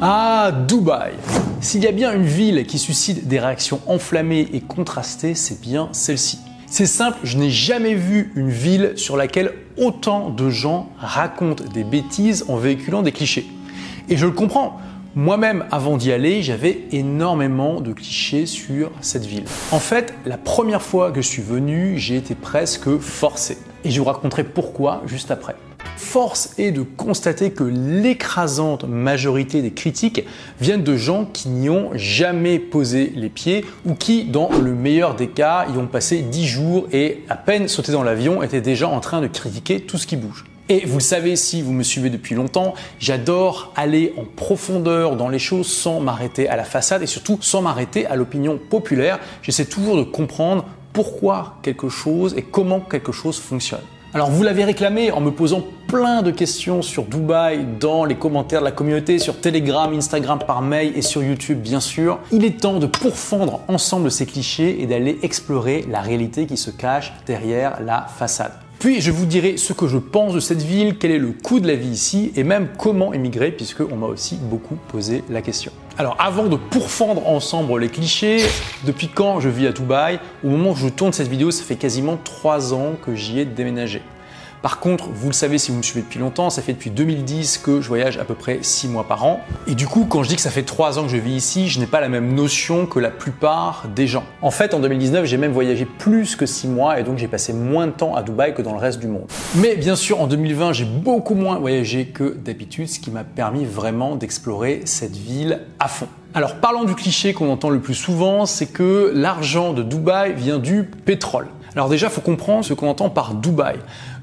Ah, Dubaï S'il y a bien une ville qui suscite des réactions enflammées et contrastées, c'est bien celle-ci. C'est simple, je n'ai jamais vu une ville sur laquelle autant de gens racontent des bêtises en véhiculant des clichés. Et je le comprends. Moi-même, avant d'y aller, j'avais énormément de clichés sur cette ville. En fait, la première fois que je suis venu, j'ai été presque forcé. Et je vous raconterai pourquoi juste après. Force est de constater que l'écrasante majorité des critiques viennent de gens qui n'y ont jamais posé les pieds ou qui, dans le meilleur des cas, y ont passé 10 jours et à peine sauté dans l'avion étaient déjà en train de critiquer tout ce qui bouge. Et vous le savez, si vous me suivez depuis longtemps, j'adore aller en profondeur dans les choses sans m'arrêter à la façade et surtout sans m'arrêter à l'opinion populaire. J'essaie toujours de comprendre pourquoi quelque chose et comment quelque chose fonctionne. Alors vous l'avez réclamé en me posant plein de questions sur Dubaï dans les commentaires de la communauté, sur Telegram, Instagram, par mail et sur YouTube bien sûr. Il est temps de pourfendre ensemble ces clichés et d'aller explorer la réalité qui se cache derrière la façade. Puis je vous dirai ce que je pense de cette ville, quel est le coût de la vie ici et même comment émigrer puisque on m'a aussi beaucoup posé la question. Alors avant de pourfendre ensemble les clichés, depuis quand je vis à Dubaï Au moment où je tourne cette vidéo, ça fait quasiment 3 ans que j'y ai déménagé. Par contre, vous le savez si vous me suivez depuis longtemps, ça fait depuis 2010 que je voyage à peu près 6 mois par an. Et du coup, quand je dis que ça fait 3 ans que je vis ici, je n'ai pas la même notion que la plupart des gens. En fait, en 2019, j'ai même voyagé plus que 6 mois et donc j'ai passé moins de temps à Dubaï que dans le reste du monde. Mais bien sûr, en 2020, j'ai beaucoup moins voyagé que d'habitude, ce qui m'a permis vraiment d'explorer cette ville à fond. Alors parlons du cliché qu'on entend le plus souvent, c'est que l'argent de Dubaï vient du pétrole. Alors déjà, il faut comprendre ce qu'on entend par Dubaï.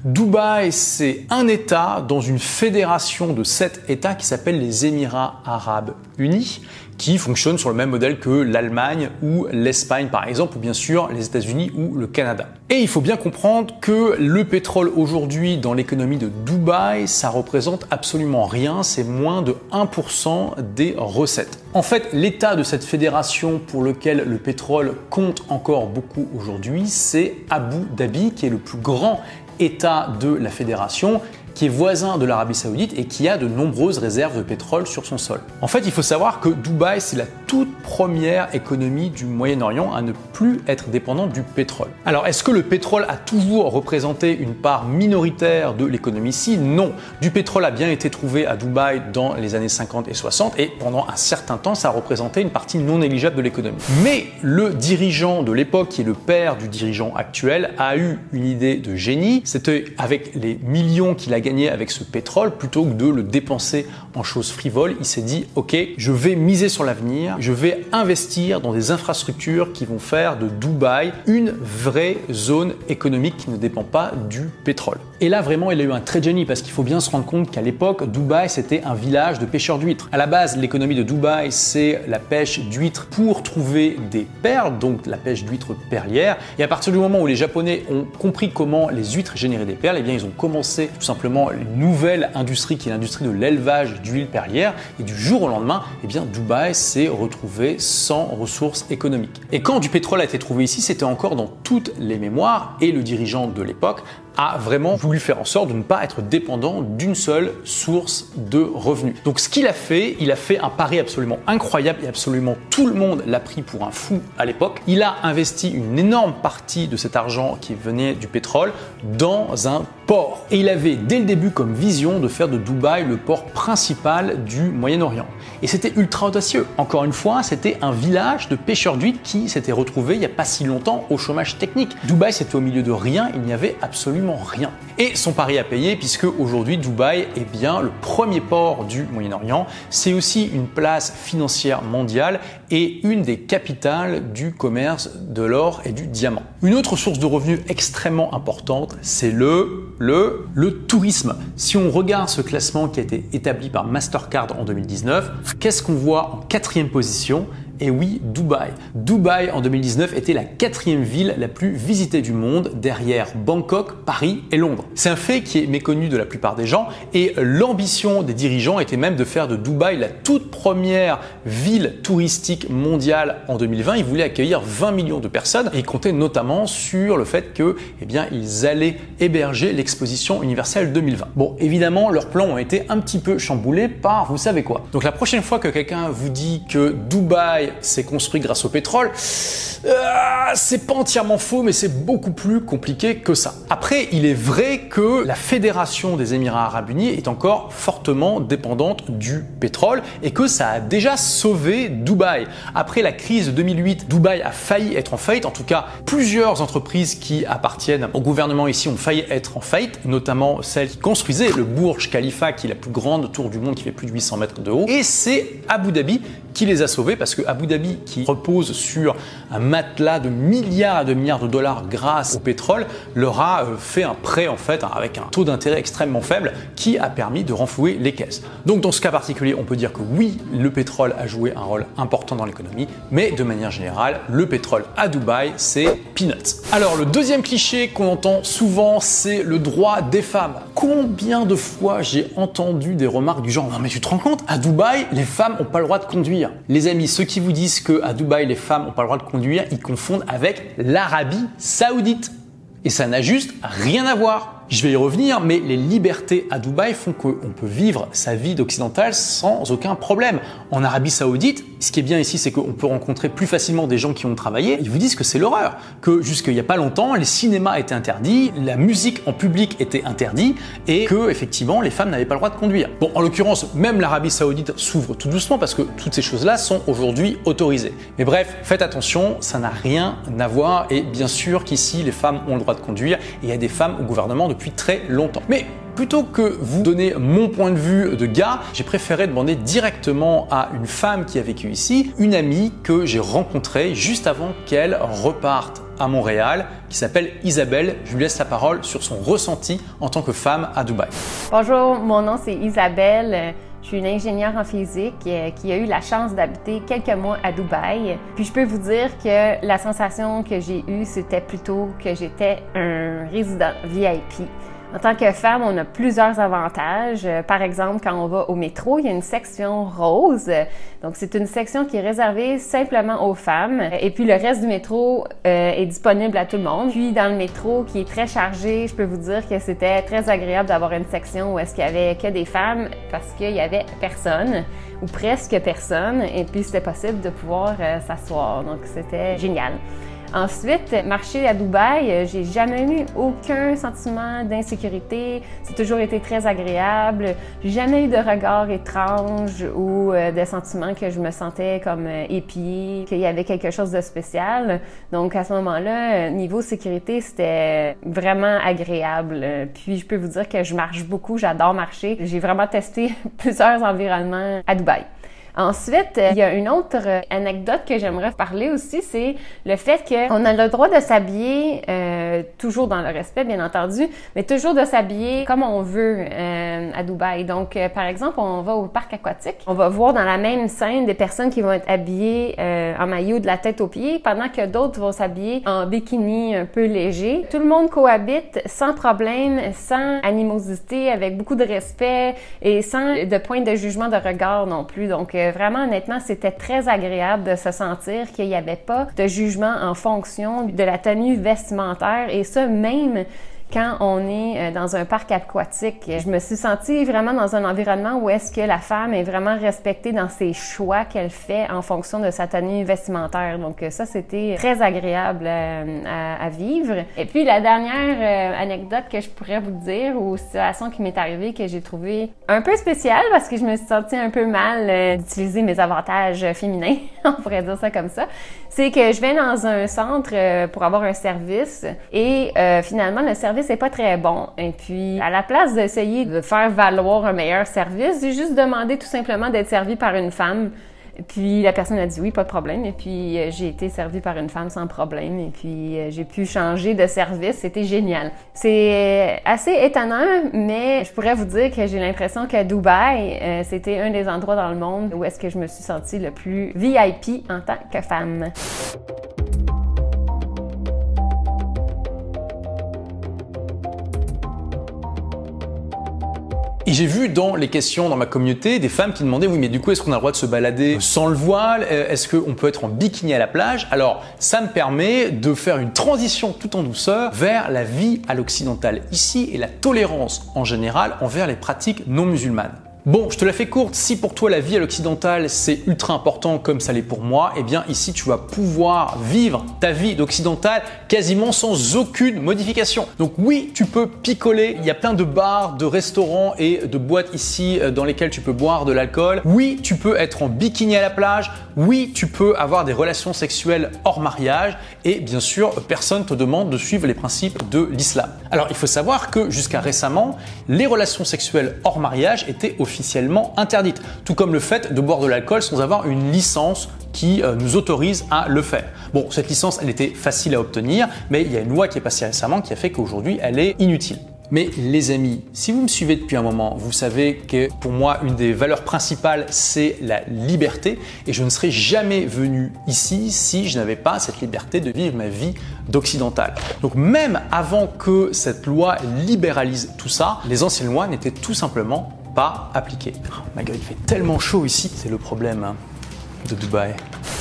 Dubaï, c'est un État dans une fédération de sept États qui s'appelle les Émirats arabes unis, qui fonctionnent sur le même modèle que l'Allemagne ou l'Espagne par exemple, ou bien sûr les États-Unis ou le Canada. Et il faut bien comprendre que le pétrole aujourd'hui dans l'économie de Dubaï, ça représente absolument rien, c'est moins de 1% des recettes. En fait, l'état de cette fédération pour lequel le pétrole compte encore beaucoup aujourd'hui, c'est Abu Dhabi, qui est le plus grand État de la fédération qui est voisin de l'Arabie Saoudite et qui a de nombreuses réserves de pétrole sur son sol. En fait, il faut savoir que Dubaï, c'est la toute première économie du Moyen-Orient à ne plus être dépendante du pétrole. Alors, est-ce que le pétrole a toujours représenté une part minoritaire de l'économie? Ici Non. Du pétrole a bien été trouvé à Dubaï dans les années 50 et 60 et pendant un certain temps, ça a une partie non négligeable de l'économie. Mais le dirigeant de l'époque, qui est le père du dirigeant actuel, a eu une idée de génie. C'était avec les millions qu'il a gagner avec ce pétrole plutôt que de le dépenser en choses frivoles. Il s'est dit, ok, je vais miser sur l'avenir, je vais investir dans des infrastructures qui vont faire de Dubaï une vraie zone économique qui ne dépend pas du pétrole. Et là, vraiment, il a eu un très génie parce qu'il faut bien se rendre compte qu'à l'époque, Dubaï, c'était un village de pêcheurs d'huîtres. À la base, l'économie de Dubaï, c'est la pêche d'huîtres pour trouver des perles, donc la pêche d'huîtres perlières. Et à partir du moment où les Japonais ont compris comment les huîtres généraient des perles, eh bien, ils ont commencé tout simplement une nouvelle industrie qui est l'industrie de l'élevage d'huile perlière. Et du jour au lendemain, eh Dubaï s'est retrouvé sans ressources économiques. Et quand du pétrole a été trouvé ici, c'était encore dans toutes les mémoires et le dirigeant de l'époque a vraiment voulu faire en sorte de ne pas être dépendant d'une seule source de revenus. Donc ce qu'il a fait, il a fait un pari absolument incroyable et absolument tout le monde l'a pris pour un fou à l'époque. Il a investi une énorme partie de cet argent qui venait du pétrole dans un port. Et il avait dès le début comme vision de faire de Dubaï le port principal du Moyen-Orient. Et c'était ultra audacieux. Encore une fois, c'était un village de pêcheurs d'huîtres qui s'était retrouvé il n'y a pas si longtemps au chômage technique. Dubaï, c'était au milieu de rien, il n'y avait absolument rien. Et son pari à payer puisque aujourd'hui Dubaï est bien le premier port du Moyen-Orient. C'est aussi une place financière mondiale et une des capitales du commerce de l'or et du diamant. Une autre source de revenus extrêmement importante, c'est le, le, tourisme. Si on regarde ce classement qui a été établi par Mastercard en 2019, qu'est-ce qu'on voit en quatrième position? Et oui, Dubaï. Dubaï en 2019 était la quatrième ville la plus visitée du monde derrière Bangkok, Paris et Londres. C'est un fait qui est méconnu de la plupart des gens et l'ambition des dirigeants était même de faire de Dubaï la toute première ville touristique mondiale en 2020. Ils voulaient accueillir 20 millions de personnes et ils comptaient notamment sur le fait que, eh bien, ils allaient héberger l'exposition universelle 2020. Bon, évidemment, leurs plans ont été un petit peu chamboulés par vous savez quoi. Donc la prochaine fois que quelqu'un vous dit que Dubaï s'est construit grâce au pétrole, euh, c'est pas entièrement faux, mais c'est beaucoup plus compliqué que ça. Après, il est vrai que la Fédération des Émirats Arabes Unis est encore fortement dépendante du pétrole et que ça a déjà sauvé Dubaï. Après la crise de 2008, Dubaï a failli être en faillite. En tout cas, plusieurs entreprises qui appartiennent au gouvernement ici ont failli être en faillite, notamment celle qui construisait le Burj Khalifa, qui est la plus grande tour du monde, qui fait plus de 800 mètres de haut. Et c'est Abu Dhabi qui les a sauvés parce que Abu Dhabi, qui repose sur un matelas de milliards de milliards de dollars grâce au pétrole, leur a euh, fait un prêt en fait avec un taux d'intérêt extrêmement faible qui a permis de renflouer les caisses. Donc dans ce cas particulier, on peut dire que oui, le pétrole a joué un rôle important dans l'économie, mais de manière générale, le pétrole à Dubaï, c'est peanuts. Alors le deuxième cliché qu'on entend souvent, c'est le droit des femmes. Combien de fois j'ai entendu des remarques du genre non mais tu te rends compte, à Dubaï, les femmes n'ont pas le droit de conduire. Les amis, ceux qui vous disent qu'à Dubaï, les femmes n'ont pas le droit de conduire, ils confondent avec l'Arabie saoudite. Et ça n'a juste rien à voir. Je vais y revenir, mais les libertés à Dubaï font qu'on peut vivre sa vie d'occidental sans aucun problème. En Arabie Saoudite, ce qui est bien ici, c'est qu'on peut rencontrer plus facilement des gens qui ont travaillé. Ils vous disent que c'est l'horreur, que jusqu'il n'y a pas longtemps, les cinémas étaient interdits, la musique en public était interdite et que effectivement les femmes n'avaient pas le droit de conduire. Bon, en l'occurrence, même l'Arabie Saoudite s'ouvre tout doucement parce que toutes ces choses-là sont aujourd'hui autorisées. Mais bref, faites attention, ça n'a rien à voir et bien sûr qu'ici les femmes ont le droit de conduire et il y a des femmes au gouvernement très longtemps. Mais plutôt que vous donner mon point de vue de gars, j'ai préféré demander directement à une femme qui a vécu ici, une amie que j'ai rencontrée juste avant qu'elle reparte à Montréal, qui s'appelle Isabelle. Je lui laisse la parole sur son ressenti en tant que femme à Dubaï. Bonjour, mon nom c'est Isabelle. Je suis une ingénieure en physique euh, qui a eu la chance d'habiter quelques mois à Dubaï. Puis je peux vous dire que la sensation que j'ai eue, c'était plutôt que j'étais un résident VIP. En tant que femme, on a plusieurs avantages. Euh, par exemple, quand on va au métro, il y a une section rose. Donc, c'est une section qui est réservée simplement aux femmes. Et puis, le reste du métro euh, est disponible à tout le monde. Puis, dans le métro qui est très chargé, je peux vous dire que c'était très agréable d'avoir une section où est-ce qu'il y avait que des femmes parce qu'il y avait personne ou presque personne. Et puis, c'était possible de pouvoir euh, s'asseoir. Donc, c'était génial. Ensuite, marcher à Dubaï, euh, j'ai jamais eu aucun sentiment d'insécurité. C'est toujours été très agréable. J'ai jamais eu de regard étrange ou euh, de sentiments que je me sentais comme euh, épiée, qu'il y avait quelque chose de spécial. Donc à ce moment-là, niveau sécurité, c'était vraiment agréable. Puis je peux vous dire que je marche beaucoup, j'adore marcher. J'ai vraiment testé plusieurs environnements à Dubaï. Ensuite, il y a une autre euh, anecdote que j'aimerais parler aussi, c'est le fait qu'on a le droit de s'habiller, euh, toujours dans le respect bien entendu, mais toujours de s'habiller comme on veut euh, à Dubaï. Donc, euh, par exemple, on va au parc aquatique, on va voir dans la même scène des personnes qui vont être habillées euh, en maillot de la tête aux pieds, pendant que d'autres vont s'habiller en bikini un peu léger. Tout le monde cohabite sans problème, sans animosité, avec beaucoup de respect et sans de point de jugement de regard non plus. Donc, vraiment, honnêtement, c'était très agréable de se sentir qu'il n'y avait pas de jugement en fonction de la tenue vestimentaire. Et ça même quand on est euh, dans un parc aquatique. Je me suis sentie vraiment dans un environnement où est-ce que la femme est vraiment respectée dans ses choix qu'elle fait en fonction de sa tenue vestimentaire. Donc ça, c'était très agréable euh, à, vivre. Et puis la dernière euh, anecdote que je pourrais vous dire ou situation qui m'est arrivée que j'ai trouvé un peu spéciale parce que je me suis sentie un peu mal d'utiliser mes avantages féminins, on pourrait dire ça comme ça, c'est que je vais dans un centre pour avoir un service et finalement le service c'est pas très bon. Et puis, à la place d'essayer de faire valoir un meilleur service, j'ai juste demandé tout simplement d'être servi par une femme Puis la personne a dit oui, pas de problème. Et puis euh, j'ai été servie par une femme sans problème. Et puis euh, j'ai pu changer de service. C'était génial. C'est assez étonnant, mais je pourrais vous dire que j'ai l'impression qu'à Dubaï, euh, c'était un des endroits dans le monde où est-ce que je me suis sentie le plus VIP en tant que femme. Et j'ai vu dans les questions dans ma communauté des femmes qui demandaient oui mais du coup est-ce qu'on a le droit de se balader sans le voile? Est-ce qu'on peut être en bikini à la plage? Alors ça me permet de faire une transition tout en douceur vers la vie à l'occidental ici et la tolérance en général envers les pratiques non musulmanes. Bon, je te la fais courte. Si pour toi la vie à l'occidental c'est ultra important comme ça l'est pour moi, eh bien ici tu vas pouvoir vivre ta vie d'occidental quasiment sans aucune modification. Donc oui, tu peux picoler. Il y a plein de bars, de restaurants et de boîtes ici euh, dans lesquelles tu peux boire de l'alcool. Oui, tu peux être en bikini à la plage. Oui, tu peux avoir des relations sexuelles hors mariage. Et bien sûr, personne te demande de suivre les principes de l'islam. Alors il faut savoir que jusqu'à récemment, les relations sexuelles hors mariage étaient officiellement officiellement interdite, tout comme le fait de boire de l'alcool sans avoir une licence qui euh, nous autorise à le faire. Bon, cette licence, elle était facile à obtenir, mais il y a une loi qui est passée récemment qui a fait qu'aujourd'hui, elle est inutile. Mais les amis, si vous me suivez depuis un moment, vous savez que pour moi, une des valeurs principales, c'est la liberté. Et je ne serais jamais venu ici si je n'avais pas cette liberté de vivre ma vie d'occidental. Donc même avant que cette loi libéralise tout ça, les anciennes lois n'étaient tout simplement pas appliqué. Oh, gueule, il fait tellement chaud ici, c'est le problème hein, de Dubaï.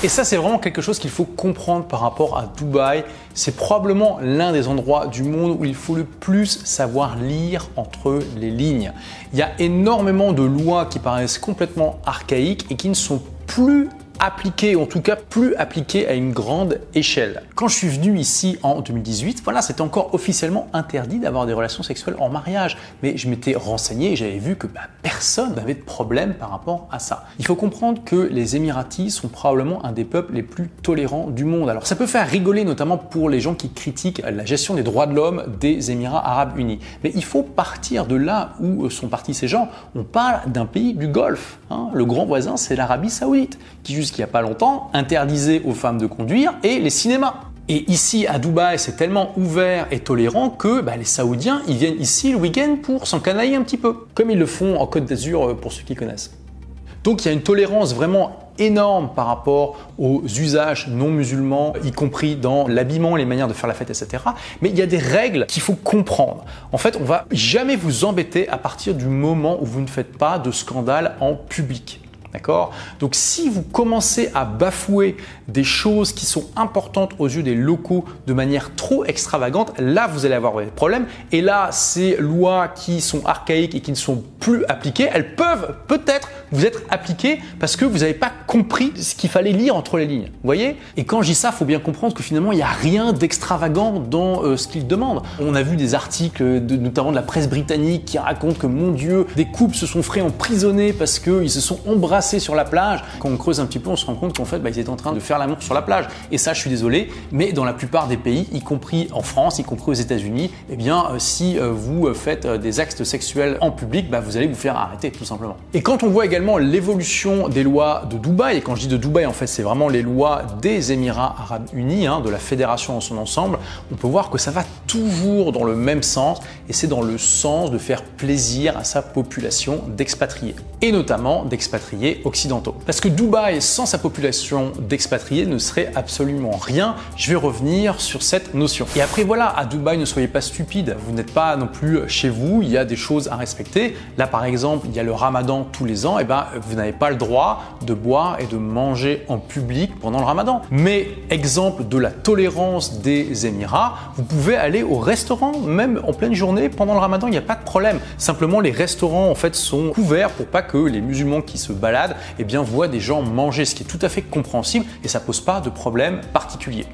Et ça, c'est vraiment quelque chose qu'il faut comprendre par rapport à Dubaï. C'est probablement l'un des endroits du monde où il faut le plus savoir lire entre les lignes. Il y a énormément de lois qui paraissent complètement archaïques et qui ne sont plus appliqué, en tout cas plus appliqué à une grande échelle. Quand je suis venu ici en 2018, voilà, c'était encore officiellement interdit d'avoir des relations sexuelles en mariage. Mais je m'étais renseigné et j'avais vu que bah, personne n'avait de problème par rapport à ça. Il faut comprendre que les Émiratis sont probablement un des peuples les plus tolérants du monde. Alors ça peut faire rigoler notamment pour les gens qui critiquent la gestion des droits de l'homme des Émirats arabes unis. Mais il faut partir de là où sont partis ces gens. On parle d'un pays du Golfe. Hein. Le grand voisin, c'est l'Arabie saoudite, qui jusqu'il n'y a pas longtemps interdisait aux femmes de conduire et les cinémas. Et ici à Dubaï, c'est tellement ouvert et tolérant que bah, les Saoudiens, ils viennent ici le week-end pour s'encanailler un petit peu, comme ils le font en Côte d'Azur euh, pour ceux qui connaissent. Donc il y a une tolérance vraiment énorme par rapport aux usages non musulmans, y compris dans l'habillement, les manières de faire la fête, etc. Mais il y a des règles qu'il faut comprendre. En fait, on va jamais vous embêter à partir du moment où vous ne faites pas de scandale en public. D'accord? Donc si vous commencez à bafouer des choses qui sont importantes aux yeux des locaux de manière trop extravagante, là vous allez avoir des problèmes. Et là, ces lois qui sont archaïques et qui ne sont plus appliquées, elles peuvent peut-être vous être appliquées parce que vous n'avez pas compris ce qu'il fallait lire entre les lignes. Vous voyez? Et quand je dis ça, faut bien comprendre que finalement, il n'y a rien d'extravagant dans euh, ce qu'ils demandent. On a vu des articles, notamment de la presse britannique, qui racontent que, mon Dieu, des couples se sont frais emprisonnés parce qu'ils se sont embrassés sur la plage. Quand on creuse un petit peu, on se rend compte qu'en fait, bah, ils étaient en train de faire l'amour sur la plage. Et ça, je suis désolé, mais dans la plupart des pays, y compris en France, y compris aux États-Unis, eh bien, euh, si euh, vous euh, faites des actes sexuels en public, bah, vous allez vous faire arrêter, tout simplement. Et quand on voit également l'évolution des lois de Dubaï, et quand je dis de Dubaï, en fait, c'est vraiment les lois des Émirats Arabes Unis, hein, de la fédération en son ensemble, on peut voir que ça va toujours dans le même sens, et c'est dans le sens de faire plaisir à sa population d'expatriés, et notamment d'expatriés occidentaux. Parce que Dubaï, sans sa population d'expatriés, ne serait absolument rien. Je vais revenir sur cette notion. Et après, voilà, à Dubaï, ne soyez pas stupides. Vous n'êtes pas non plus chez vous. Il y a des choses à respecter. Là, par exemple, il y a le ramadan tous les ans. Et eh ben, vous n'avez pas le droit de boire et de manger en public pendant le ramadan. Mais exemple de la tolérance des Émirats, vous pouvez aller au restaurant, même en pleine journée, pendant le ramadan, il n'y a pas de problème. Simplement, les restaurants, en fait, sont couverts pour pas que les musulmans qui se baladent et eh bien, voit des gens manger, ce qui est tout à fait compréhensible et ça pose pas de problème particulier.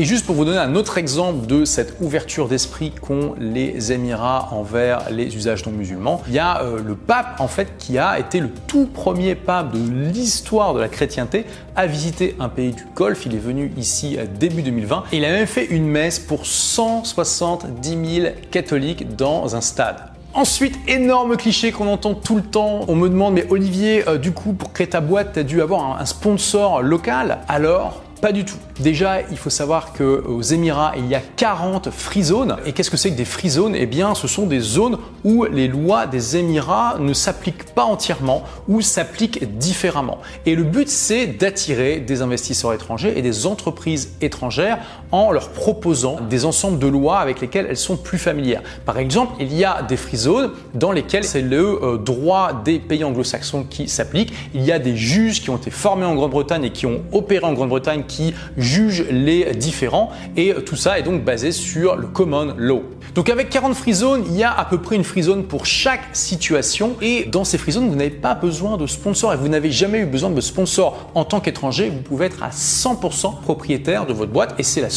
Et juste pour vous donner un autre exemple de cette ouverture d'esprit qu'ont les Émirats envers les usages non musulmans, il y a euh, le pape en fait qui a été le tout premier pape de l'histoire de la chrétienté à visiter un pays du Golfe. Il est venu ici début 2020 et il a même fait une messe pour 170 000 catholiques dans un stade. Ensuite, énorme cliché qu'on entend tout le temps. On me demande, mais Olivier, euh, du coup, pour créer ta boîte, tu as dû avoir un sponsor local? Alors, pas du tout. Déjà, il faut savoir qu'aux Émirats, il y a 40 free zones. Et qu'est-ce que c'est que des free zones? Eh bien, ce sont des zones où les lois des Émirats ne s'appliquent pas entièrement ou s'appliquent différemment. Et le but, c'est d'attirer des investisseurs étrangers et des entreprises étrangères en leur proposant des ensembles de lois avec lesquelles elles sont plus familières. Par exemple, il y a des free zones dans lesquelles c'est le euh, droit des pays anglo-saxons qui s'applique. Il y a des juges qui ont été formés en Grande-Bretagne et qui ont opéré en Grande-Bretagne qui jugent les différents et tout ça est donc basé sur le common law. Donc avec 40 free zones, il y a à peu près une free zone pour chaque situation et dans ces free zones, vous n'avez pas besoin de sponsor et vous n'avez jamais eu besoin de sponsor en tant qu'étranger, vous pouvez être à 100% propriétaire de votre boîte et c'est la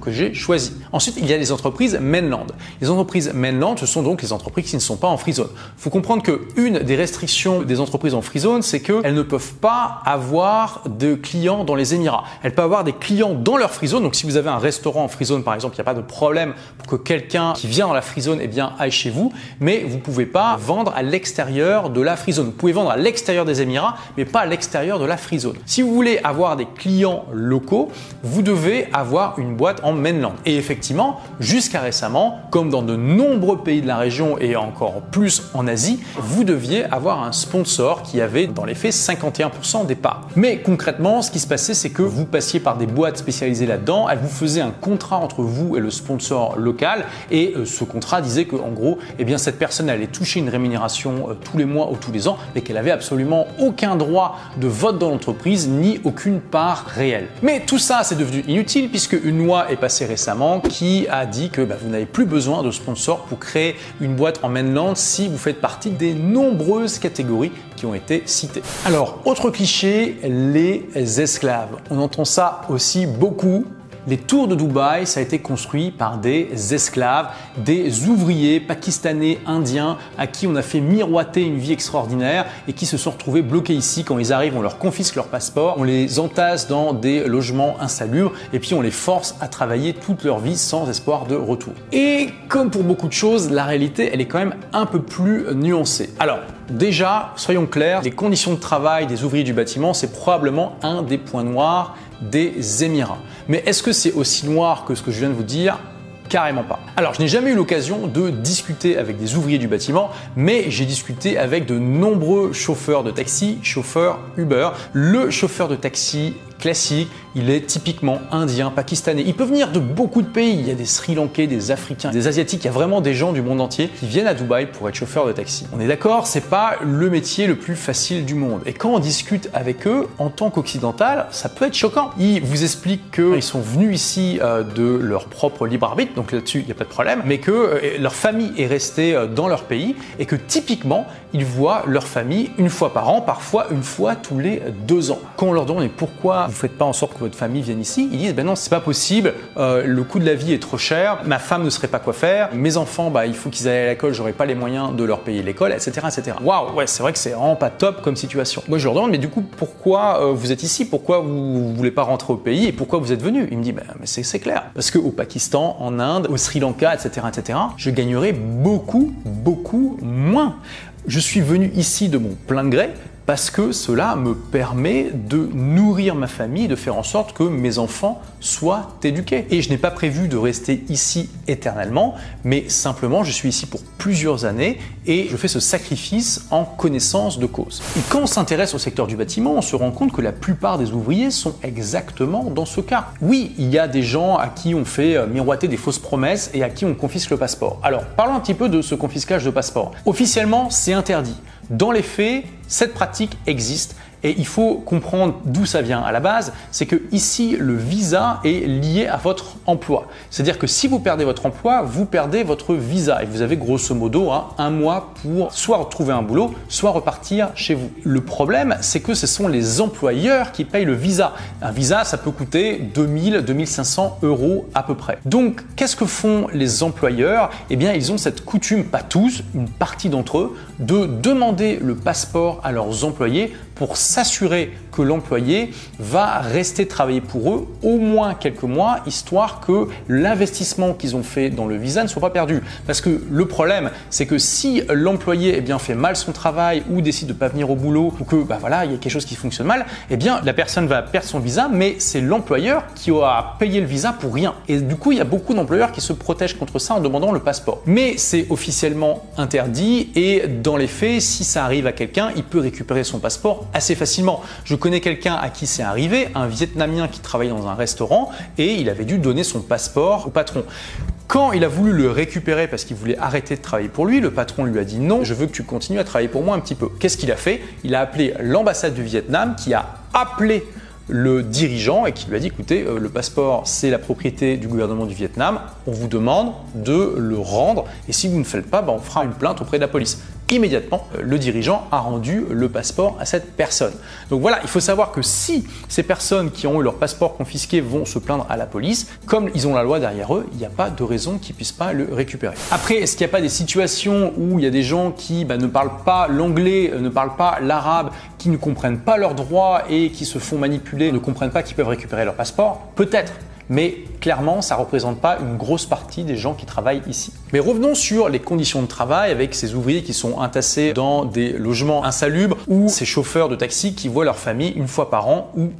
que j'ai choisie. Ensuite, il y a les entreprises mainland. Les entreprises mainland, ce sont donc les entreprises qui ne sont pas en free zone. Il faut comprendre que une des restrictions des entreprises en free zone, c'est qu'elles ne peuvent pas avoir de clients dans les Émirats elles peuvent avoir des clients dans leur free zone. Donc si vous avez un restaurant en free zone par exemple, il n'y a pas de problème pour que quelqu'un qui vient dans la free zone eh bien, aille chez vous, mais vous ne pouvez pas vendre à l'extérieur de la free zone. Vous pouvez vendre à l'extérieur des Émirats, mais pas à l'extérieur de la free zone. Si vous voulez avoir des clients locaux, vous devez avoir une boîte en mainland. Et effectivement, jusqu'à récemment, comme dans de nombreux pays de la région et encore plus en Asie, vous deviez avoir un sponsor qui avait dans les faits 51% des parts. Mais concrètement, ce qui se passait, c'est que vous passez par des boîtes spécialisées là-dedans. Elle vous faisait un contrat entre vous et le sponsor local et euh, ce contrat disait que en gros, eh bien cette personne allait toucher une rémunération euh, tous les mois ou tous les ans, mais qu'elle avait absolument aucun droit de vote dans l'entreprise ni aucune part réelle. Mais tout ça, c'est devenu inutile puisque une loi est passée récemment qui a dit que bah, vous n'avez plus besoin de sponsor pour créer une boîte en mainland si vous faites partie des nombreuses catégories qui ont été citées. Alors, autre cliché, les esclaves. On entend ça aussi beaucoup. Les tours de Dubaï, ça a été construit par des esclaves, des ouvriers pakistanais, indiens, à qui on a fait miroiter une vie extraordinaire et qui se sont retrouvés bloqués ici. Quand ils arrivent, on leur confisque leur passeport, on les entasse dans des logements insalubres et puis on les force à travailler toute leur vie sans espoir de retour. Et comme pour beaucoup de choses, la réalité, elle est quand même un peu plus nuancée. Alors, déjà, soyons clairs, les conditions de travail des ouvriers du bâtiment, c'est probablement un des points noirs des Émirats. Mais est-ce que c'est aussi noir que ce que je viens de vous dire? Carrément pas. Alors, je n'ai jamais eu l'occasion de discuter avec des ouvriers du bâtiment, mais j'ai discuté avec de nombreux chauffeurs de taxi, chauffeurs Uber. Le chauffeur de taxi classique, il est typiquement indien, pakistanais. Il peut venir de beaucoup de pays. Il y a des Sri Lankais, des Africains, des Asiatiques. Il y a vraiment des gens du monde entier qui viennent à Dubaï pour être chauffeur de taxi. On est d'accord, c'est pas le métier le plus facile du monde. Et quand on discute avec eux, en tant qu'occidental, ça peut être choquant. Ils vous expliquent qu'ils sont venus ici euh, de leur propre libre arbitre, donc là-dessus, il n'y a pas de problème, mais que euh, leur famille est restée euh, dans leur pays et que typiquement, ils voient leur famille une fois par an, parfois une fois tous les deux ans. Quand on leur demande pourquoi vous faites pas en sorte que votre famille vienne ici, ils disent ben non, c'est pas possible, euh, le coût de la vie est trop cher, ma femme ne saurait pas quoi faire, mes enfants, bah, il faut qu'ils aillent à l'école, j'aurais pas les moyens de leur payer l'école, etc., etc. Waouh, ouais, c'est vrai que c'est vraiment pas top comme situation. Moi, je leur demande, mais du coup, pourquoi euh, vous êtes ici? Pourquoi vous, voulez pas rentrer au pays et pourquoi vous êtes venu? Il me dit, ben, c'est clair, parce qu'au Pakistan, en Inde, au Sri Lanka, etc., etc., je gagnerais beaucoup, beaucoup moins. Je suis venu ici de mon plein gré parce que cela me permet de nourrir ma famille, de faire en sorte que mes enfants soient éduqués. Et je n'ai pas prévu de rester ici éternellement, mais simplement je suis ici pour plusieurs années et je fais ce sacrifice en connaissance de cause. Et quand on s'intéresse au secteur du bâtiment, on se rend compte que la plupart des ouvriers sont exactement dans ce cas. Oui, il y a des gens à qui on fait euh, miroiter des fausses promesses et à qui on confisque le passeport. Alors, parlons un petit peu de ce confiscage de passeport. Officiellement, c'est interdit. Dans les faits, cette pratique existe Et il faut comprendre d'où ça vient à la base, c'est que ici le visa est lié à votre emploi. C'est-à-dire que si vous perdez votre emploi, vous perdez votre visa et vous avez grosso modo hein, un mois pour soit retrouver un boulot, soit repartir chez vous. Le problème, c'est que ce sont les employeurs qui payent le visa. Un visa, ça peut coûter 2000, 2500 euros à peu près. Donc, qu'est-ce que font les employeurs? Eh bien, ils ont cette coutume, pas tous, une partie d'entre eux, de demander le passeport à leurs employés pour s'assurer que l'employé va rester travailler pour eux au moins quelques mois, histoire que l'investissement qu'ils ont fait dans le visa ne soit pas perdu. Parce que le problème, c'est que si l'employé eh bien, fait mal son travail ou décide de ne pas venir au boulot ou que bah, voilà, il y a quelque chose qui fonctionne mal, eh bien, la personne va perdre son visa, mais c'est l'employeur qui aura payé le visa pour rien. Et du coup, il y a beaucoup d'employeurs qui se protègent contre ça en demandant le passeport. Mais c'est officiellement interdit et dans les faits, si ça arrive à quelqu'un, il peut récupérer son passeport assez facilement. Je connais quelqu'un à qui c'est arrivé, un Vietnamien qui travaillait dans un restaurant et il avait dû donner son passeport au patron. Quand il a voulu le récupérer parce qu'il voulait arrêter de travailler pour lui, le patron lui a dit non, je veux que tu continues à travailler pour moi un petit peu. Qu'est-ce qu'il a fait? Il a appelé l'ambassade du Vietnam qui a appelé le dirigeant et qui lui a dit écoutez, euh, le passeport c'est la propriété du gouvernement du Vietnam, on vous demande de le rendre et si vous ne faites pas, ben, on fera une plainte auprès de la police immédiatement, euh, le dirigeant a rendu le passeport à cette personne. Donc voilà, il faut savoir que si ces personnes qui ont eu leur passeport confisqué vont se plaindre à la police, comme ils ont la loi derrière eux, il n'y a pas de raison qu'ils puissent pas le récupérer. Après, est-ce qu'il n'y a pas des situations où il y a des gens qui bah, ne parlent pas l'anglais, euh, ne parlent pas l'arabe, qui ne comprennent pas leurs droits et qui se font manipuler, ne comprennent pas qu'ils peuvent récupérer leur passeport? Peut-être mais clairement, ça ne représente pas une grosse partie des gens qui travaillent ici. Mais revenons sur les conditions de travail avec ces ouvriers qui sont entassés dans des logements insalubres ou ces chauffeurs de taxi qui voient leur famille une fois par an ou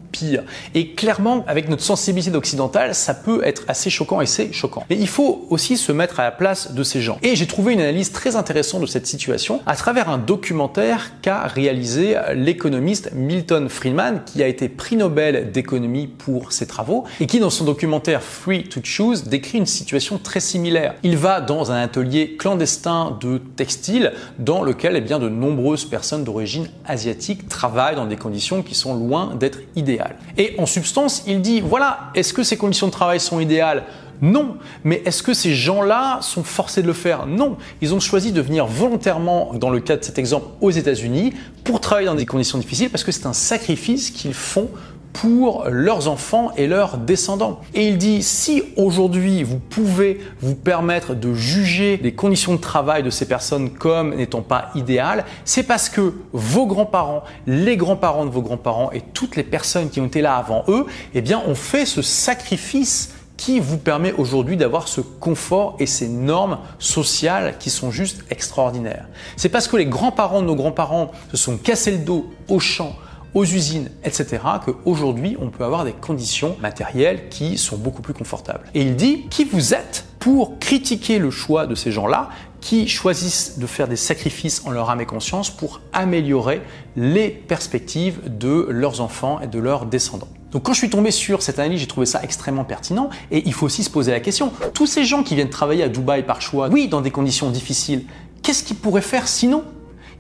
Et clairement, avec notre sensibilité d'occidental, ça peut être assez choquant et c'est choquant. Mais il faut aussi se mettre à la place de ces gens. Et j'ai trouvé une analyse très intéressante de cette situation à travers un documentaire qu'a réalisé l'économiste Milton Friedman qui a été prix Nobel d'économie pour ses travaux et qui dans son documentaire documentaire Free to Choose décrit une situation très similaire. Il va dans un atelier clandestin de textile dans lequel eh bien, de nombreuses personnes d'origine asiatique travaillent dans des conditions qui sont loin d'être idéales. Et en substance, il dit, voilà, est-ce que ces conditions de travail sont idéales? Non. Mais est-ce que ces gens-là sont forcés de le faire? Non. Ils ont choisi de venir volontairement, dans le cas de cet exemple, aux États-Unis pour travailler dans des conditions difficiles parce que c'est un sacrifice qu'ils font pour leurs enfants et leurs descendants. Et il dit, si aujourd'hui vous pouvez vous permettre de juger les conditions de travail de ces personnes comme n'étant pas idéales, c'est parce que vos grands-parents, les grands-parents de vos grands-parents et toutes les personnes qui ont été là avant eux, eh bien, ont fait ce sacrifice qui vous permet aujourd'hui d'avoir ce confort et ces normes sociales qui sont juste extraordinaires. C'est parce que les grands-parents de nos grands-parents se sont cassés le dos au champ, aux usines, etc., qu'aujourd'hui, on peut avoir des conditions matérielles qui sont beaucoup plus confortables. Et il dit, qui vous êtes pour critiquer le choix de ces gens-là qui choisissent de faire des sacrifices en leur âme et conscience pour améliorer les perspectives de leurs enfants et de leurs descendants. Donc quand je suis tombé sur cette analyse, j'ai trouvé ça extrêmement pertinent et il faut aussi se poser la question, tous ces gens qui viennent travailler à Dubaï par choix, oui, dans des conditions difficiles, qu'est-ce qu'ils pourraient faire sinon?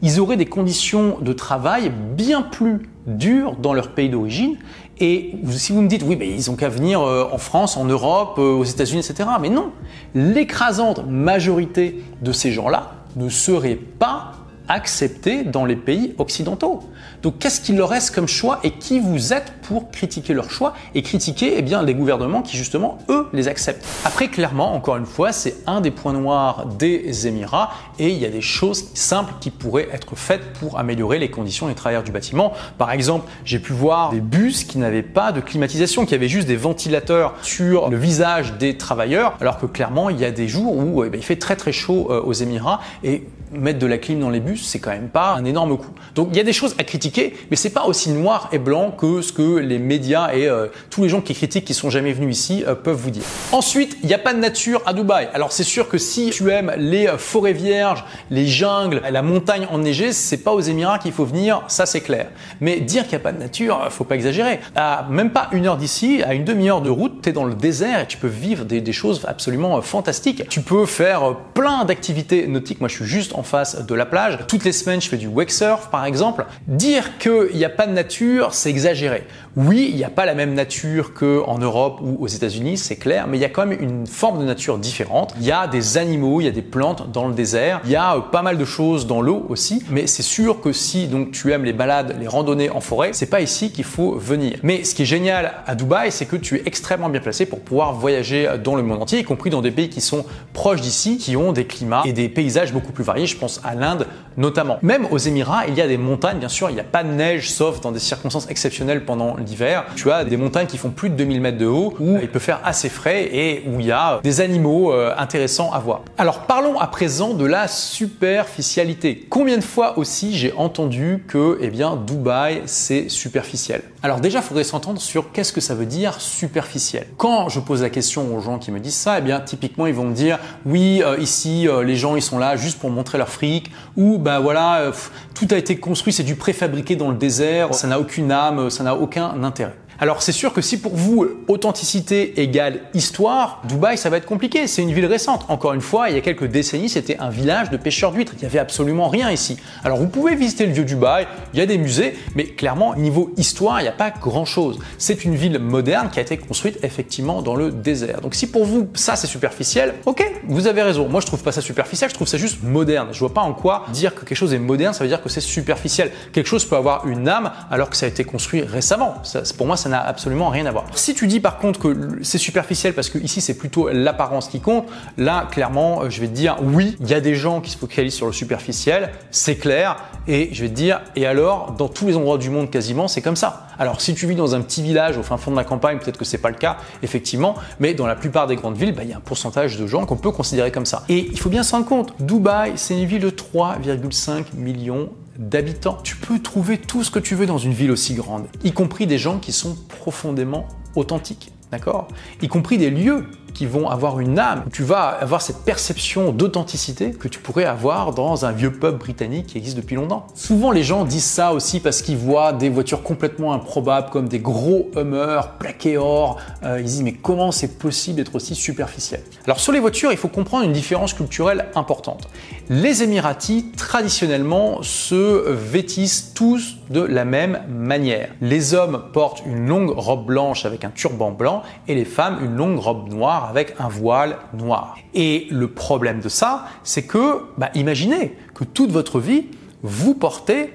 Ils auraient des conditions de travail bien plus dures dans leur pays d'origine. Et si vous me dites, oui, mais ils ont qu'à venir euh, en France, en Europe, euh, aux États-Unis, etc. Mais non, l'écrasante majorité de ces gens-là ne seraient pas acceptés dans les pays occidentaux. Donc qu'est-ce qu'il leur reste comme choix et qui vous êtes critiquer leur choix et critiquer eh bien, les gouvernements qui justement, eux, les acceptent Après, clairement, encore une fois, c'est un des points noirs des Émirats et il y a des choses simples qui pourraient être faites pour améliorer les conditions des travailleurs du bâtiment. Par exemple, j'ai pu voir des bus qui n'avaient pas de climatisation, qui avaient juste des ventilateurs sur le visage des travailleurs, alors que clairement, il y a des jours où eh il fait très très chaud euh, aux Émirats et mettre de la clim dans les bus, c'est quand même pas un énorme coup. Donc il y a des choses à critiquer, mais c'est pas aussi noir et blanc que ce que les médias et euh, tous les gens qui critiquent, qui sont jamais venus ici, euh, peuvent vous dire. Ensuite, il n'y a pas de nature à Dubaï. Alors c'est sûr que si tu aimes les forêts vierges, les jungles, la montagne enneigée, c'est pas aux Émirats qu'il faut venir, ça c'est clair. Mais dire qu'il n'y a pas de nature, faut pas exagérer. À même pas une heure d'ici, à une demi-heure de route, tu es dans le désert et tu peux vivre des, des choses absolument fantastiques. Tu peux faire plein d'activités nautiques. Moi, je suis juste en face de la plage. Toutes les semaines, je fais du wake surf, par exemple. Dire qu'il n'y a pas de nature, c'est exagéré. Oui, il n'y a pas la même nature qu'en Europe ou aux États-Unis, c'est clair, mais il y a quand même une forme de nature différente. Il y a des animaux, il y a des plantes dans le désert, il y a euh, pas mal de choses dans l'eau aussi, mais c'est sûr que si donc tu aimes les balades, les randonnées en forêt, c'est pas ici qu'il faut venir. Mais ce qui est génial à Dubaï, c'est que tu es extrêmement bien placé pour pouvoir voyager dans le monde entier, y compris dans des pays qui sont proches d'ici, qui ont des climats et des paysages beaucoup plus variés. Je pense à l'Inde notamment. Même aux Émirats, il y a des montagnes, bien sûr, il n'y a pas de neige sauf dans des circonstances exceptionnelles pendant l'hiver. Tu as des montagnes qui font plus de 2000 mètres de haut où il peut faire assez frais et où il y a des animaux euh, intéressants à voir. Alors parlons à présent de la superficialité. Combien de fois aussi j'ai entendu que eh bien Dubaï c'est superficiel? Alors déjà, il faudrait s'entendre sur qu'est-ce que ça veut dire superficiel. Quand je pose la question aux gens qui me disent ça, eh bien typiquement ils vont me dire oui, euh, ici euh, les gens ils sont là juste pour montrer leur fric ou ben voilà, tout a été construit, c'est du préfabriqué dans le désert, ça n'a aucune âme, ça n'a aucun intérêt. Alors c'est sûr que si pour vous authenticité égale histoire, Dubaï ça va être compliqué. C'est une ville récente. Encore une fois, il y a quelques décennies, c'était un village de pêcheurs d'huîtres. Il n'y avait absolument rien ici. Alors vous pouvez visiter le vieux Dubaï, il y a des musées, mais clairement niveau histoire, il n'y a pas grand-chose. C'est une ville moderne qui a été construite effectivement dans le désert. Donc si pour vous ça c'est superficiel, ok, vous avez raison. Moi je trouve pas ça superficiel, je trouve ça juste moderne. Je vois pas en quoi dire que quelque chose est moderne, ça veut dire que c'est superficiel. Quelque chose peut avoir une âme alors que ça a été construit récemment. Pour moi ça absolument rien à voir. Si tu dis par contre que c'est superficiel parce que ici c'est plutôt l'apparence qui compte, là clairement euh, je vais te dire oui, il y a des gens qui se focalisent sur le superficiel, c'est clair, et je vais te dire et alors dans tous les endroits du monde quasiment c'est comme ça. Alors si tu vis dans un petit village au fin fond de la campagne, peut-être que c'est pas le cas effectivement, mais dans la plupart des grandes villes, bah, il y a un pourcentage de gens qu'on peut considérer comme ça. Et il faut bien se rendre compte, Dubaï c'est une ville de 3,5 millions d'habitants. Tu peux trouver tout ce que tu veux dans une ville aussi grande, y compris des gens qui sont profondément authentiques. D'accord? Y compris des lieux qui vont avoir une âme. Tu vas avoir cette perception d'authenticité que tu pourrais avoir dans un vieux pub britannique qui existe depuis longtemps. Souvent, les gens disent ça aussi parce qu'ils voient des voitures complètement improbables comme des gros Hummer plaqués or. Euh, ils disent mais comment c'est possible d'être aussi superficiel? Alors sur les voitures, il faut comprendre une différence culturelle importante. Les Émiratis, traditionnellement, se vêtissent tous de la même manière. Les hommes portent une longue robe blanche avec un turban blanc et les femmes une longue robe noire avec un voile noir. Et le problème de ça, c'est que, bah, imaginez que toute votre vie, vous portez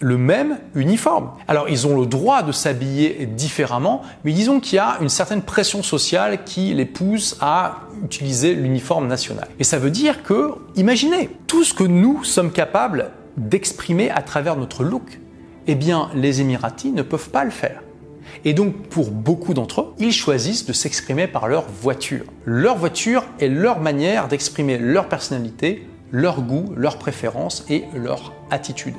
le même uniforme. Alors ils ont le droit de s'habiller différemment, mais disons qu'il y a une certaine pression sociale qui les pousse à utiliser l'uniforme national. Et ça veut dire que, imaginez, tout ce que nous sommes capables d'exprimer à travers notre look, eh bien les Émiratis ne peuvent pas le faire. Et donc pour beaucoup d'entre eux, ils choisissent de s'exprimer par leur voiture. Leur voiture est leur manière d'exprimer leur personnalité, leur goût, leurs préférences et leur attitude.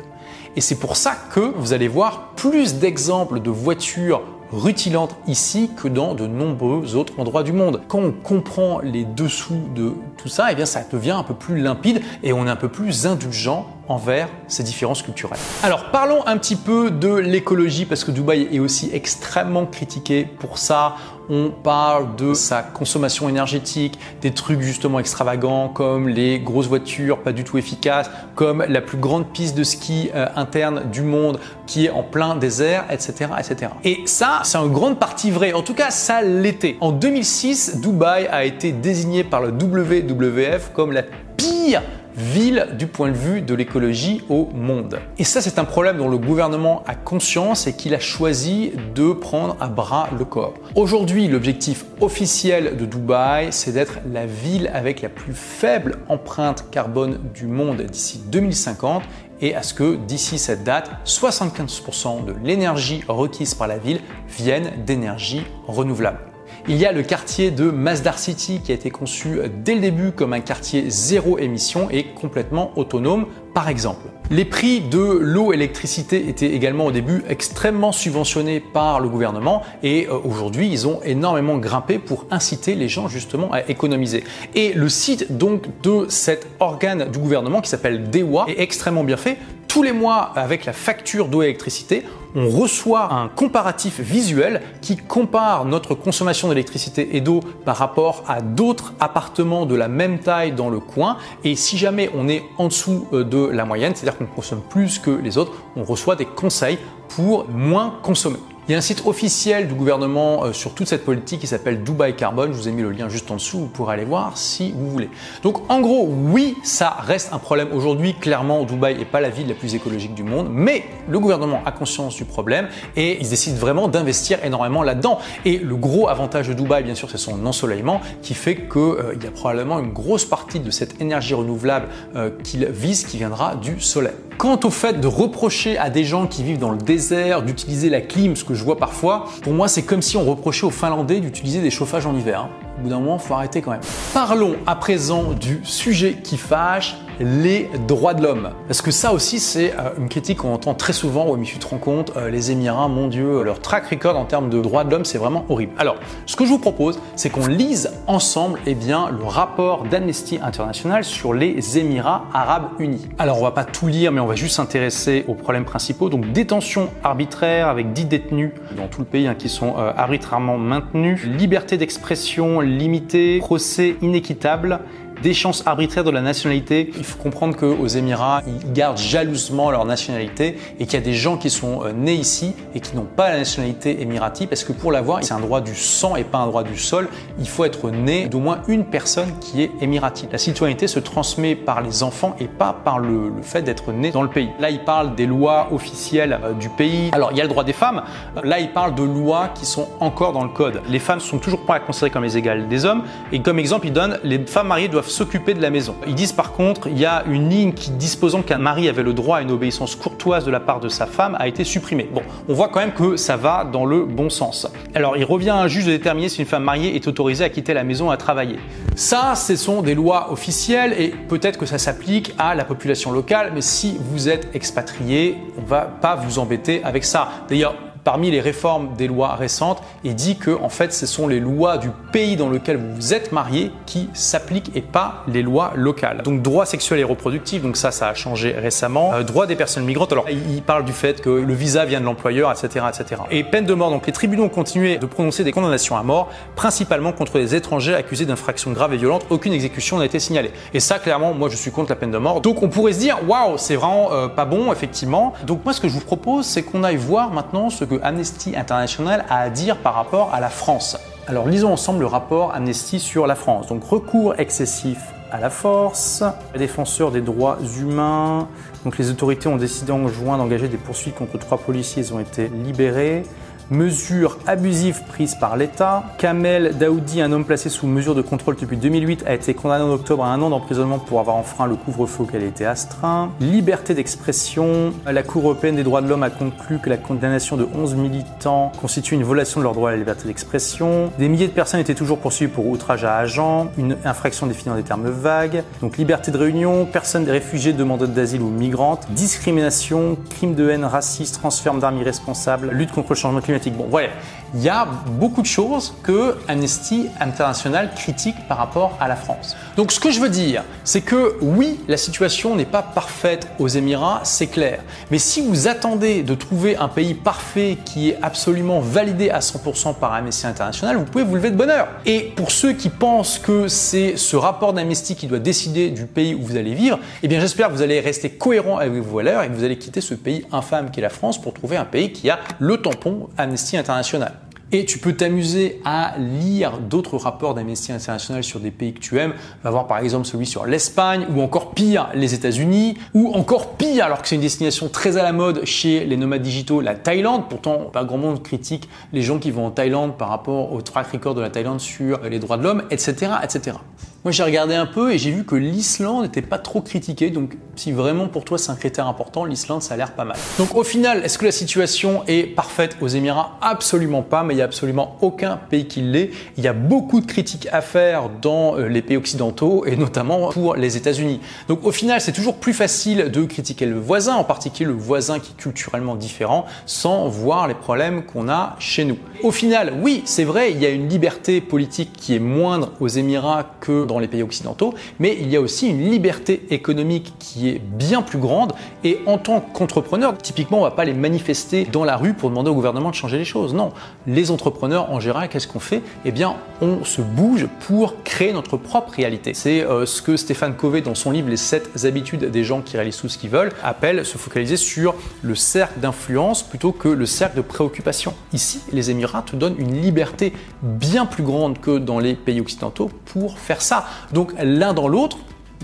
Et c'est pour ça que vous allez voir plus d'exemples de voitures rutilantes ici que dans de nombreux autres endroits du monde. Quand on comprend les dessous de tout ça, eh bien ça devient un peu plus limpide et on est un peu plus indulgent envers ces différences culturelles. Alors parlons un petit peu de l'écologie parce que Dubaï est aussi extrêmement critiqué pour ça. On parle de sa consommation énergétique, des trucs justement extravagants comme les grosses voitures pas du tout efficaces, comme la plus grande piste de ski euh, interne du monde qui est en plein désert, etc. etc. Et ça, c'est en grande partie vrai. En tout cas, ça l'était. En 2006, Dubaï a été désigné par le WWF comme la pire ville du point de vue de l'écologie au monde. Et ça, c'est un problème dont le gouvernement a conscience et qu'il a choisi de prendre à bras le corps. Aujourd'hui, l'objectif officiel de Dubaï, c'est d'être la ville avec la plus faible empreinte carbone du monde d'ici 2050 et à ce que d'ici cette date, 75% de l'énergie requise par la ville vienne d'énergie renouvelable. Il y a le quartier de Masdar City qui a été conçu dès le début comme un quartier zéro émission et complètement autonome par exemple. Les prix de l'eau et l'électricité étaient également au début extrêmement subventionnés par le gouvernement et euh, aujourd'hui ils ont énormément grimpé pour inciter les gens justement à économiser. Et le site donc de cet organe du gouvernement qui s'appelle DEWA est extrêmement bien fait. Tous les mois avec la facture d'eau et électricité, on reçoit un comparatif visuel qui compare notre consommation d'électricité et d'eau par rapport à d'autres appartements de la même taille dans le coin. Et si jamais on est en dessous euh, de la moyenne, c'est-à-dire qu'on consomme plus que les autres, on reçoit des conseils pour moins consommer. Il y a un site officiel du gouvernement euh, sur toute cette politique qui s'appelle Dubai Carbone. Je vous ai mis le lien juste en dessous, vous pourrez aller voir si vous voulez. Donc en gros, oui, ça reste un problème aujourd'hui. Clairement, Dubaï n'est pas la ville la plus écologique du monde, mais le gouvernement a conscience du problème et il décide vraiment d'investir énormément là-dedans. Et le gros avantage de Dubaï, bien sûr, c'est son ensoleillement qui fait qu'il euh, y a probablement une grosse partie de cette énergie renouvelable euh, qu'il vise qui viendra du soleil. Quant au fait de reprocher à des gens qui vivent dans le désert d'utiliser la clim, ce que je vois parfois, pour moi c'est comme si on reprochait aux Finlandais d'utiliser des chauffages en hiver. Au bout d'un moment, faut arrêter quand même. Parlons à présent du sujet qui fâche, les droits de l'homme. Parce que ça aussi, c'est euh, une critique qu'on entend très souvent. Ouais, mais tu te rends compte, euh, les Émirats, mon Dieu, leur track record en termes de droits de l'homme, c'est vraiment horrible. Alors, ce que je vous propose, c'est qu'on lise ensemble eh le rapport d'Amnesty International sur les Émirats arabes unis. Alors, on va pas tout lire, mais on va juste s'intéresser aux problèmes principaux. Donc, détention arbitraire avec 10 détenus dans tout le pays hein, qui sont euh, arbitrairement maintenus, liberté d'expression limitée, procès inéquitable des chances arbitraires de la nationalité. Il faut comprendre qu'aux Émirats, ils gardent jalousement leur nationalité et qu'il y a des gens qui sont euh, nés ici et qui n'ont pas la nationalité émirati parce que pour l'avoir, c'est un droit du sang et pas un droit du sol. Il faut être né d'au moins une personne qui est émirati. La citoyenneté se transmet par les enfants et pas par le, fait d'être né dans le pays. Là, il parle des lois officielles euh, du pays. Alors, il y a le droit des femmes. Là, il parle de lois qui sont encore dans le code. Les femmes sont toujours pas considérées comme les égales des hommes. Et comme exemple, il donne les femmes mariées doivent s'occuper de la maison. Ils disent par contre, il y a une ligne qui disposant qu'un mari avait le droit à une obéissance courtoise de la part de sa femme a été supprimée. Bon, on voit quand même que ça va dans le bon sens. Alors, il revient à un juge de déterminer si une femme mariée est autorisée à quitter la maison à travailler. Ça, ce sont des lois officielles et peut-être que ça s'applique à la population locale, mais si vous êtes expatrié, on va pas vous embêter avec ça. D'ailleurs, parmi les réformes des lois récentes, il dit que en fait ce sont les lois du pays dans lequel vous êtes marié qui s'appliquent et pas les lois locales. Donc droit sexuel et reproductif, donc ça ça a changé récemment. Euh, droit des personnes migrantes, alors il parle du fait que le visa vient de l'employeur, etc., etc. Et peine de mort, donc les tribunaux ont continué de prononcer des condamnations à mort, principalement contre les étrangers accusés d'infractions graves et violentes. Aucune exécution n'a été signalée. Et ça clairement, moi je suis contre la peine de mort. Donc on pourrait se dire waouh, c'est vraiment euh, pas bon effectivement. Donc moi ce que je vous propose, c'est qu'on aille voir maintenant ce Amnesty International a à dire par rapport à la France. Alors lisons ensemble le rapport Amnesty sur la France. Donc recours excessif à la force, défenseurs des droits humains. Donc les autorités ont décidé en juin d'engager des poursuites contre trois policiers, ils ont été libérés mesures abusives prises par l'État. Kamel Daoudi, un homme placé sous mesure de contrôle depuis 2008, a été condamné en octobre à un an d'emprisonnement pour avoir enfreint le couvre-feu auquel il était astreint. Liberté d'expression. La Cour européenne des droits de l'homme a conclu que la condamnation de 11 militants constitue une violation de leur droit à la liberté d'expression. Des milliers de personnes étaient toujours poursuivies pour outrage à agent, une infraction définie en des termes vagues. Donc liberté de réunion, personnes réfugiées, demandeurs d'asile ou migrantes, discrimination, crime de haine, raciste, transfert d'armes irresponsables, lutte contre le changement climatique Bon, voilà, il y a beaucoup de choses que Amnesty International critique par rapport à la France. Donc, ce que je veux dire, c'est que oui, la situation n'est pas parfaite aux Émirats, c'est clair. Mais si vous attendez de trouver un pays parfait qui est absolument validé à 100% par Amnesty International, vous pouvez vous lever de bonheur. Et pour ceux qui pensent que c'est ce rapport d'Amnesty qui doit décider du pays où vous allez vivre, eh bien, j'espère que vous allez rester cohérent avec vos valeurs et que vous allez quitter ce pays infâme qui est la France pour trouver un pays qui a le tampon Amnesty International. Et tu peux t'amuser à lire d'autres rapports d'Amnesty International sur des pays que tu aimes. Va voir par exemple celui sur l'Espagne ou encore pire les États-Unis ou encore pire alors que c'est une destination très à la mode chez les nomades digitaux, la Thaïlande. Pourtant, pas grand monde critique les gens qui vont en Thaïlande par rapport au track record de la Thaïlande sur les droits de l'homme, etc., etc. Moi j'ai regardé un peu et j'ai vu que l'Islande n'était pas trop critiquée, donc si vraiment pour toi c'est un critère important, l'Islande ça a l'air pas mal. Donc au final, est-ce que la situation est parfaite aux Émirats? Absolument pas, mais il n'y a absolument aucun pays qui l'est. Il y a beaucoup de critiques à faire dans euh, les pays occidentaux et notamment pour les États-Unis. Donc au final, c'est toujours plus facile de critiquer le voisin, en particulier le voisin qui est culturellement différent, sans voir les problèmes qu'on a chez nous. Au final, oui, c'est vrai, il y a une liberté politique qui est moindre aux Émirats que dans les pays occidentaux, mais il y a aussi une liberté économique qui est bien plus grande et en tant qu'entrepreneur, typiquement, on va pas les manifester dans la rue pour demander au gouvernement de changer les choses. Non, les entrepreneurs en général, qu'est-ce qu'on fait? Eh bien, on se bouge pour créer notre propre réalité. C'est euh, ce que Stéphane Covey, dans son livre Les 7 habitudes des gens qui réalisent tout ce qu'ils veulent, appelle se focaliser sur le cercle d'influence plutôt que le cercle de préoccupation. Ici, les Émirats te donnent une liberté bien plus grande que dans les pays occidentaux pour faire ça. Donc l'un dans l'autre,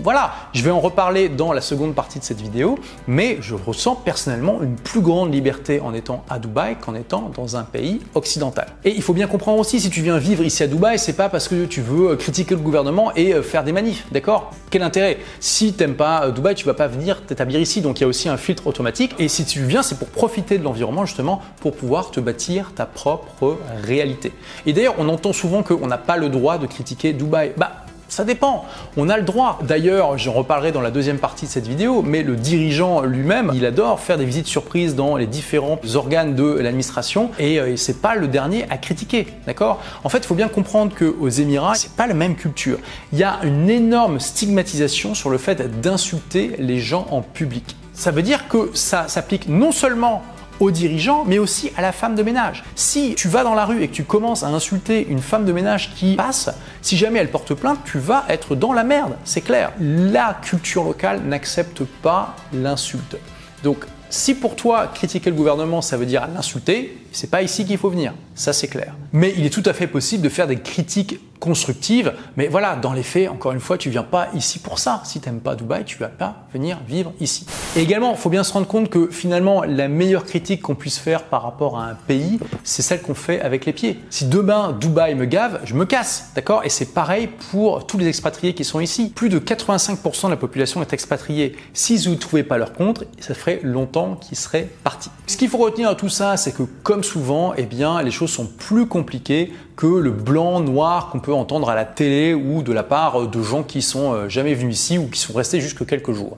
voilà, je vais en reparler dans la seconde partie de cette vidéo, mais je ressens personnellement une plus grande liberté en étant à Dubaï qu'en étant dans un pays occidental. Et il faut bien comprendre aussi, si tu viens vivre ici à Dubaï, c'est pas parce que tu veux critiquer le gouvernement et euh, faire des manifs, d'accord? Quel intérêt? Si t'aimes pas euh, Dubaï, tu vas pas venir t'établir ici, donc il y a aussi un filtre automatique. Et si tu viens, c'est pour profiter de l'environnement justement, pour pouvoir te bâtir ta propre réalité. Et d'ailleurs, on entend souvent qu'on n'a pas le droit de critiquer Dubaï. Bah, ça dépend, on a le droit. D'ailleurs, j'en reparlerai dans la deuxième partie de cette vidéo, mais le dirigeant lui-même, il adore faire des visites surprises dans les différents organes de l'administration et euh, c'est pas le dernier à critiquer, d'accord? En fait, il faut bien comprendre qu'aux Émirats, c'est pas la même culture. Il y a une énorme stigmatisation sur le fait d'insulter les gens en public. Ça veut dire que ça s'applique non seulement aux dirigeants, mais aussi à la femme de ménage. Si tu vas dans la rue et que tu commences à insulter une femme de ménage qui passe, si jamais elle porte plainte, tu vas être dans la merde, c'est clair. La culture locale n'accepte pas l'insulte. Donc, si pour toi critiquer le gouvernement ça veut dire l'insulter, c'est pas ici qu'il faut venir, ça c'est clair. Mais il est tout à fait possible de faire des critiques constructive. Mais voilà, dans les faits, encore une fois, tu viens pas ici pour ça. Si tu n'aimes pas Dubaï, tu vas pas venir vivre ici. Et également, faut bien se rendre compte que finalement, la meilleure critique qu'on puisse faire par rapport à un pays, c'est celle qu'on fait avec les pieds. Si demain Dubaï me gave, je me casse, d'accord? Et c'est pareil pour tous les expatriés qui sont ici. Plus de 85% de la population est expatriée. Si vous ne trouvez pas leur compte, ça ferait longtemps qu'ils seraient partis. Ce qu'il faut retenir à tout ça, c'est que comme souvent, eh bien, les choses sont plus compliquées que le blanc, noir qu'on peut entendre à la télé ou de la part de gens qui sont euh, jamais venus ici ou qui sont restés jusque quelques jours.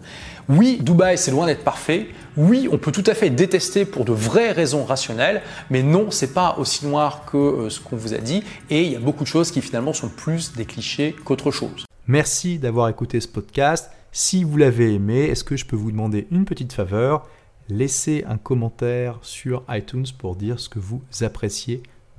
Oui, Dubaï, c'est loin d'être parfait. Oui, on peut tout à fait détester pour de vraies raisons rationnelles, mais non, c'est pas aussi noir que euh, ce qu'on vous a dit. Et il y a beaucoup de choses qui finalement sont plus des clichés qu'autre chose. Merci d'avoir écouté ce podcast. Si vous l'avez aimé, est-ce que je peux vous demander une petite faveur? Laissez un commentaire sur iTunes pour dire ce que vous appréciez